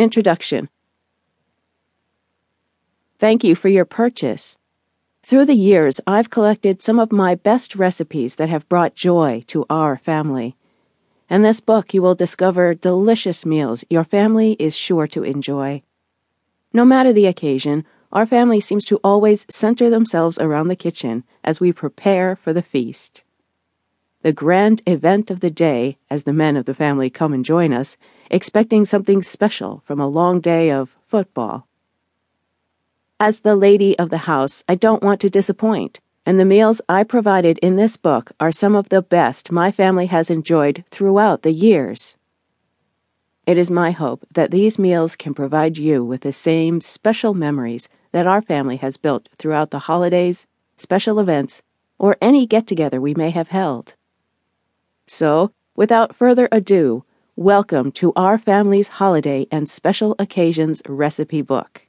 Introduction Thank you for your purchase. Through the years, I've collected some of my best recipes that have brought joy to our family. In this book, you will discover delicious meals your family is sure to enjoy. No matter the occasion, our family seems to always center themselves around the kitchen as we prepare for the feast. The grand event of the day, as the men of the family come and join us, expecting something special from a long day of football. As the lady of the house, I don't want to disappoint, and the meals I provided in this book are some of the best my family has enjoyed throughout the years. It is my hope that these meals can provide you with the same special memories that our family has built throughout the holidays, special events, or any get together we may have held. So, without further ado, welcome to our family's holiday and special occasions recipe book.